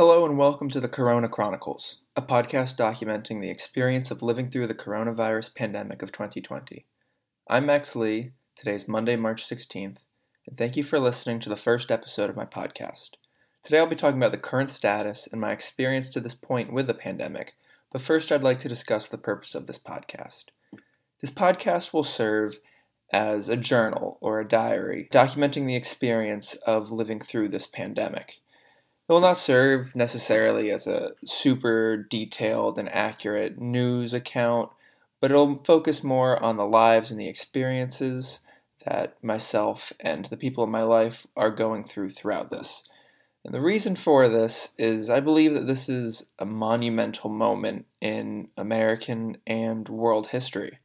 Hello and welcome to the Corona Chronicles, a podcast documenting the experience of living through the coronavirus pandemic of 2020. I'm Max Lee, today's Monday, March 16th, and thank you for listening to the first episode of my podcast. Today I'll be talking about the current status and my experience to this point with the pandemic, but first I'd like to discuss the purpose of this podcast. This podcast will serve as a journal or a diary documenting the experience of living through this pandemic. It will not serve necessarily as a super detailed and accurate news account, but it'll focus more on the lives and the experiences that myself and the people in my life are going through throughout this. And the reason for this is I believe that this is a monumental moment in American and world history.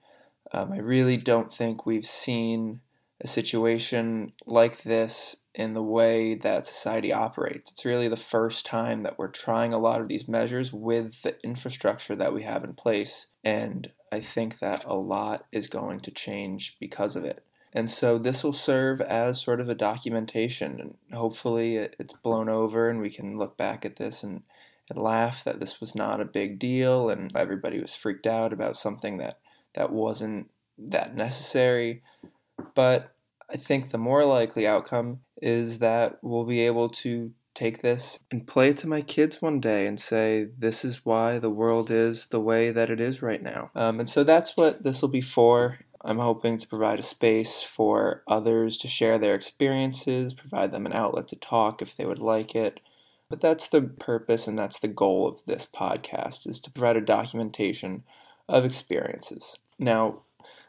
Um, I really don't think we've seen a situation like this in the way that society operates. It's really the first time that we're trying a lot of these measures with the infrastructure that we have in place. And I think that a lot is going to change because of it. And so this will serve as sort of a documentation. And hopefully it's blown over and we can look back at this and, and laugh that this was not a big deal and everybody was freaked out about something that, that wasn't that necessary. But I think the more likely outcome is that we'll be able to take this and play it to my kids one day and say, this is why the world is the way that it is right now. Um, and so that's what this will be for. I'm hoping to provide a space for others to share their experiences, provide them an outlet to talk if they would like it. But that's the purpose and that's the goal of this podcast is to provide a documentation of experiences. Now,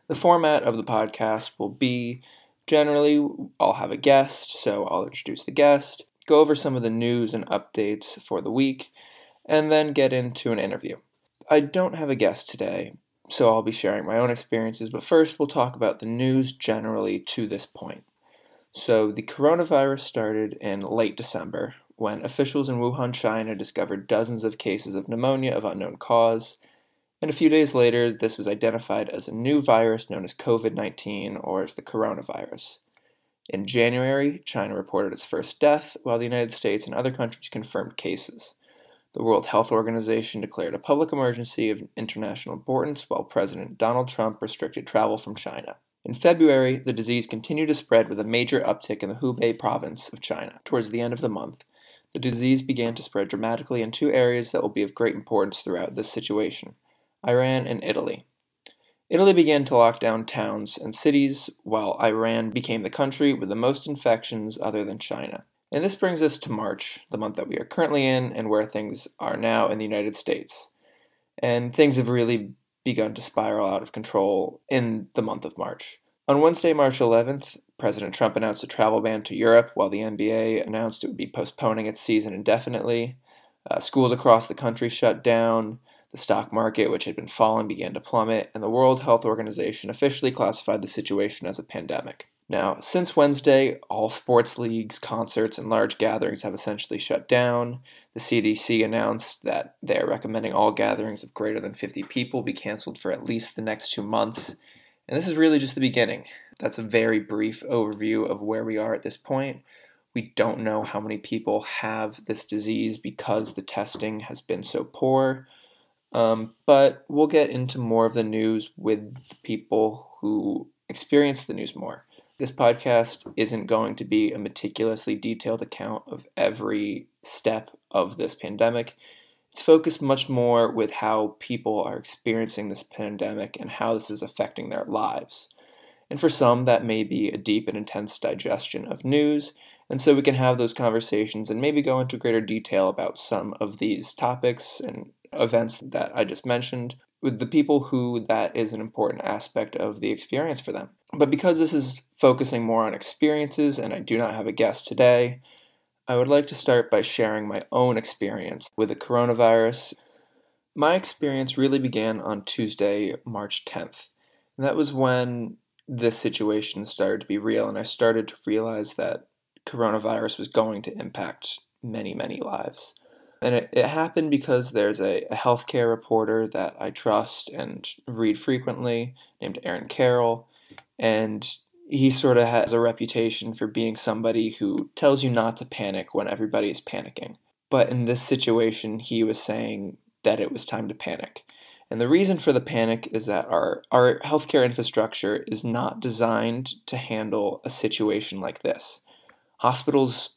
the format of the podcast will be generally I'll have a guest, so I'll introduce the guest, go over some of the news and updates for the week, and then get into an interview. I don't have a guest today, so I'll be sharing my own experiences, but first we'll talk about the news generally to this point. So, the coronavirus started in late December when officials in Wuhan, China discovered dozens of cases of pneumonia of unknown cause and a few days later, this was identified as a new virus known as COVID 19 or as the coronavirus. In January, China reported its first death, while the United States and other countries confirmed cases. The World Health Organization declared a public emergency of international importance, while President Donald Trump restricted travel from China. In February, the disease continued to spread with a major uptick in the Hubei province of China. Towards the end of the month, the disease began to spread dramatically in two areas that will be of great importance throughout this situation Iran, and Italy. Italy began to lock down towns and cities, while Iran became the country with the most infections other than China. And this brings us to March, the month that we are currently in, and where things are now in the United States. And things have really begun to spiral out of control in the month of March. On Wednesday, March 11th, President Trump announced a travel ban to Europe, while the NBA announced it would be postponing its season indefinitely. Uh, schools across the country shut down. The stock market, which had been falling, began to plummet, and the World Health Organization officially classified the situation as a pandemic. Now, since Wednesday, all sports leagues, concerts, and large gatherings have essentially shut down. The CDC announced that they are recommending all gatherings of greater than 50 people be canceled for at least the next two months. And this is really just the beginning. That's a very brief overview of where we are at this point. We don't know how many people have this disease because the testing has been so poor. Um, but we'll get into more of the news with people who experience the news more. This podcast isn't going to be a meticulously detailed account of every step of this pandemic. It's focused much more with how people are experiencing this pandemic and how this is affecting their lives. And for some, that may be a deep and intense digestion of news, and so we can have those conversations and maybe go into greater detail about some of these topics and events that I just mentioned with the people who that is an important aspect of the experience for them. But because this is focusing more on experiences and I do not have a guest today, I would like to start by sharing my own experience with the coronavirus. My experience really began on Tuesday, March 10th. And that was when this situation started to be real, and I started to realize that coronavirus was going to impact many, many lives. And it, it happened because there's a, a healthcare reporter that I trust and read frequently named Aaron Carroll. And he sort of has a reputation for being somebody who tells you not to panic when everybody is panicking. But in this situation, he was saying that it was time to panic. And the reason for the panic is that our, our healthcare infrastructure is not designed to handle a situation like this. Hospitals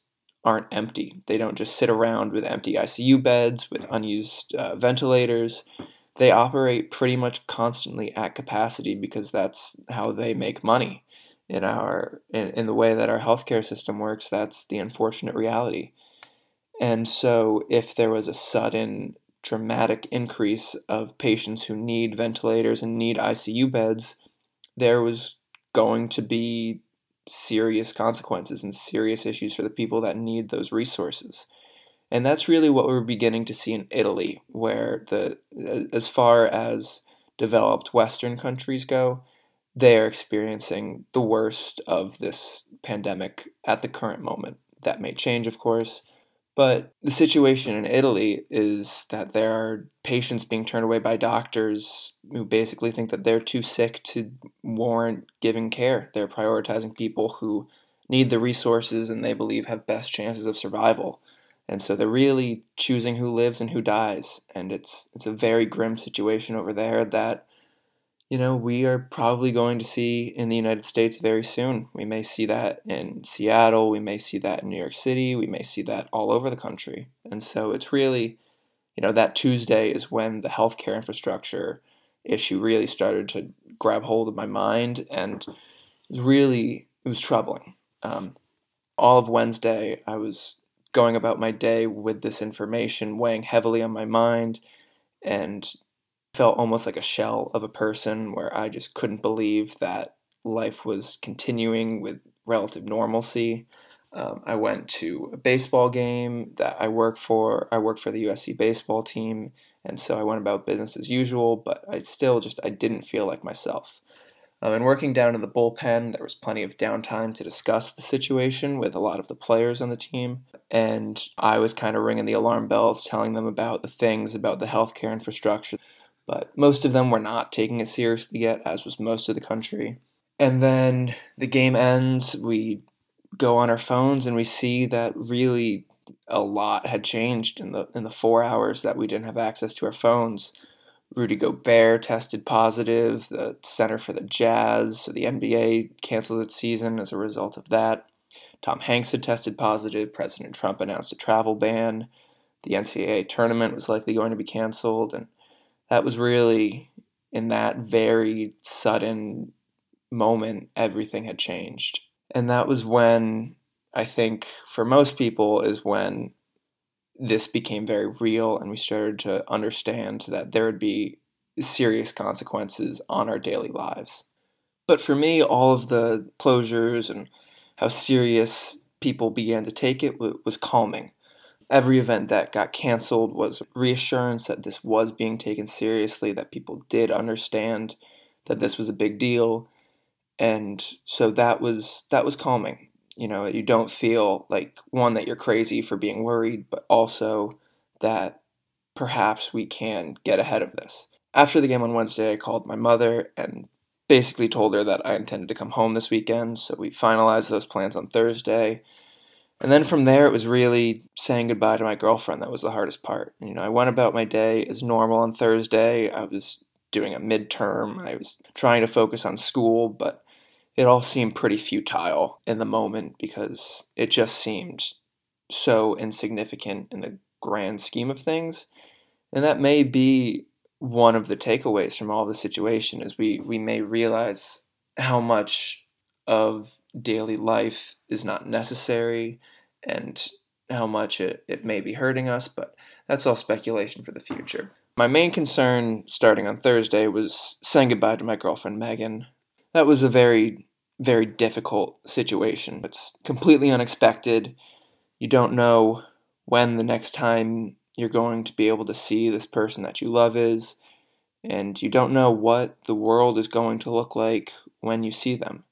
aren't empty. They don't just sit around with empty ICU beds, with unused uh, ventilators. They operate pretty much constantly at capacity because that's how they make money. In our in, in the way that our healthcare system works, that's the unfortunate reality. And so, if there was a sudden dramatic increase of patients who need ventilators and need ICU beds, there was going to be serious consequences and serious issues for the people that need those resources. And that's really what we're beginning to see in Italy, where the as far as developed Western countries go, they are experiencing the worst of this pandemic at the current moment. That may change, of course, but the situation in Italy is that there are patients being turned away by doctors who basically think that they're too sick to warrant giving care. They're prioritizing people who need the resources and they believe have best chances of survival. And so they're really choosing who lives and who dies. And it's it's a very grim situation over there that you know, we are probably going to see in the United States very soon. We may see that in Seattle, we may see that in New York City, we may see that all over the country. And so it's really, you know, that Tuesday is when the healthcare infrastructure issue really started to grab hold of my mind and it was really, it was troubling. Um, all of Wednesday, I was going about my day with this information weighing heavily on my mind and felt almost like a shell of a person where I just couldn't believe that life was continuing with relative normalcy. Um, I went to a baseball game that I work for. I work for the USC baseball team, and so I went about business as usual. But I still just I didn't feel like myself. Um, and working down in the bullpen, there was plenty of downtime to discuss the situation with a lot of the players on the team. And I was kind of ringing the alarm bells, telling them about the things about the healthcare infrastructure but most of them were not taking it seriously yet, as was most of the country. And then the game ends, we go on our phones and we see that really a lot had changed in the in the four hours that we didn't have access to our phones. Rudy Gobert tested positive. The center for the Jazz, so the NBA canceled its season as a result of that. Tom Hanks had tested positive. President Trump announced a travel ban. The NCAA tournament was likely going to be canceled, and that was really in that very sudden moment everything had changed. And that was when i think for most people is when this became very real and we started to understand that there would be serious consequences on our daily lives. But for me all of the closures and how serious people began to take it was calming every event that got canceled was reassurance that this was being taken seriously, that people did understand that this was a big deal. And so that was that was calming. You know, you don't feel like one that you're crazy for being worried, but also that perhaps we can get ahead of this. After the game on Wednesday, I called my mother and basically told her that I intended to come home this weekend. So we finalized those plans on Thursday. And then from there, it was really saying goodbye to my girlfriend that was the hardest part. You know, I went about my day as normal on Thursday. I was doing a midterm, I was trying to focus on school, but it all seemed pretty futile in the moment because it just seemed so insignificant in the grand scheme of things. And that may be one of the takeaways from all the situation is we, we may realize how much of daily life is not necessary and how much it, it may be hurting us, but that's all speculation for the future. My main concern starting on Thursday was saying goodbye to my girlfriend Megan. That was a very, very difficult situation. It's completely unexpected. You don't know when the next time you're going to be able to see this person that you love is, and you don't know what the world is going to look like when you see them.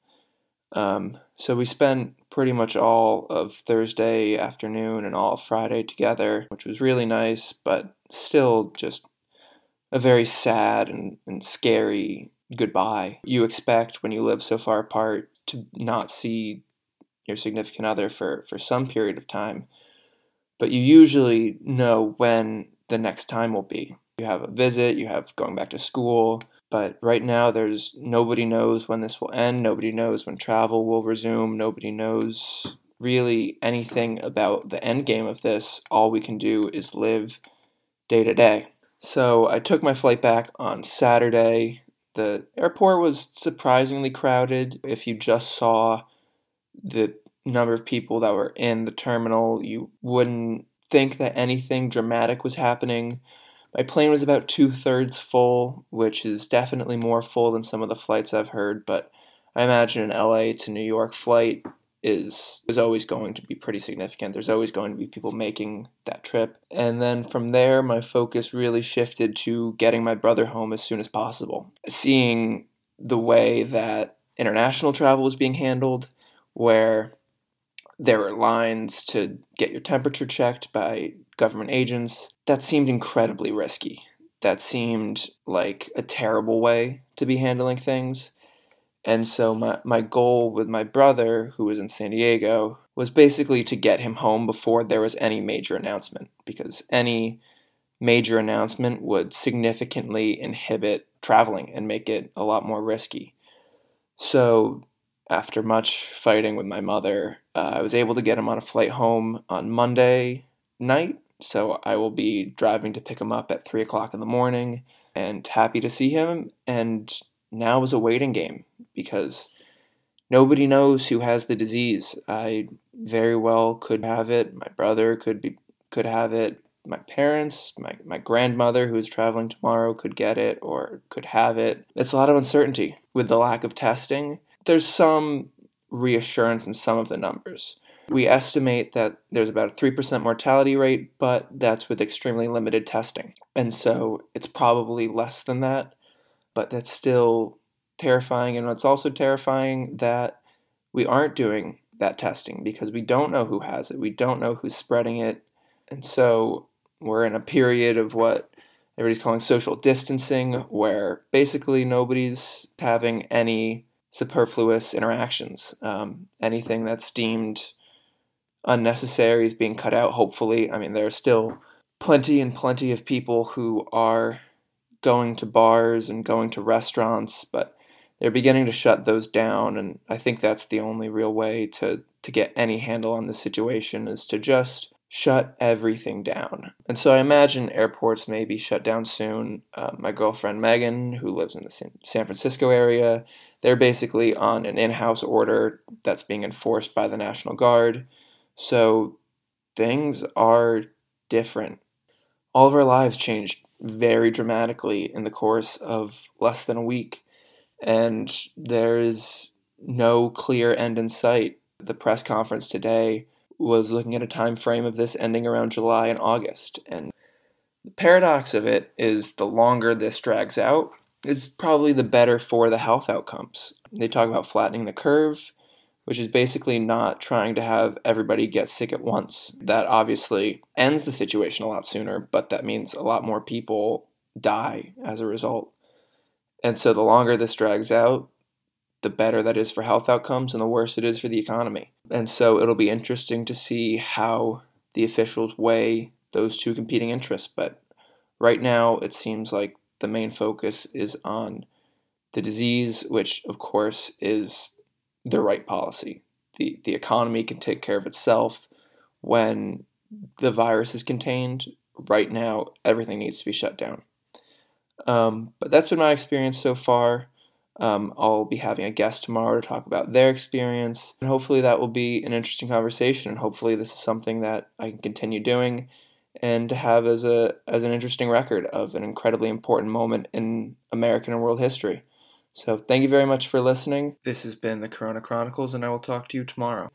Um, so we spent pretty much all of Thursday afternoon and all Friday together, which was really nice, but still just a very sad and, and scary goodbye. You expect when you live so far apart to not see your significant other for, for some period of time. but you usually know when the next time will be. You have a visit, you have going back to school, but right now there's nobody knows when this will end, nobody knows when travel will resume, nobody knows really anything about the end game of this. All we can do is live day to day. So I took my flight back on Saturday. The airport was surprisingly crowded. If you just saw the number of people that were in the terminal, you wouldn't think that anything dramatic was happening. My plane was about two thirds full, which is definitely more full than some of the flights I've heard, but I imagine an LA to New York flight is is always going to be pretty significant. There's always going to be people making that trip. And then from there my focus really shifted to getting my brother home as soon as possible. Seeing the way that international travel was being handled where there were lines to get your temperature checked by government agents. That seemed incredibly risky. That seemed like a terrible way to be handling things. And so my, my goal with my brother, who was in San Diego, was basically to get him home before there was any major announcement, because any major announcement would significantly inhibit traveling and make it a lot more risky. So after much fighting with my mother, uh, I was able to get him on a flight home on Monday night. So I will be driving to pick him up at 3 o'clock in the morning and happy to see him. And now is a waiting game because nobody knows who has the disease. I very well could have it. My brother could be could have it. My parents, my, my grandmother who is traveling tomorrow could get it or could have it. It's a lot of uncertainty with the lack of testing there's some reassurance in some of the numbers. We estimate that there's about a 3% mortality rate, but that's with extremely limited testing. And so it's probably less than that, but that's still terrifying. And it's also terrifying that we aren't doing that testing because we don't know who has it, we don't know who's spreading it. And so we're in a period of what everybody's calling social distancing, where basically nobody's having any superfluous interactions. Um, anything that's deemed unnecessary is being cut out, hopefully. I mean, there are still plenty and plenty of people who are going to bars and going to restaurants, but they're beginning to shut those down. And I think that's the only real way to, to get any handle on the situation is to just shut everything down. And so I imagine airports may be shut down soon. Uh, my girlfriend Megan, who lives in the San Francisco area, they're basically on an in house order that's being enforced by the National Guard. So things are different. All of our lives changed very dramatically in the course of less than a week, and there's no clear end in sight. The press conference today was looking at a time frame of this ending around July and August, and the paradox of it is the longer this drags out, is probably the better for the health outcomes. They talk about flattening the curve, which is basically not trying to have everybody get sick at once. That obviously ends the situation a lot sooner, but that means a lot more people die as a result. And so the longer this drags out, the better that is for health outcomes and the worse it is for the economy. And so it'll be interesting to see how the officials weigh those two competing interests. But right now, it seems like the main focus is on the disease, which of course is the right policy. The, the economy can take care of itself when the virus is contained. Right now, everything needs to be shut down. Um, but that's been my experience so far. Um, I'll be having a guest tomorrow to talk about their experience, and hopefully that will be an interesting conversation. And hopefully this is something that I can continue doing and to have as a as an interesting record of an incredibly important moment in American and world history. So thank you very much for listening. This has been the Corona Chronicles, and I will talk to you tomorrow.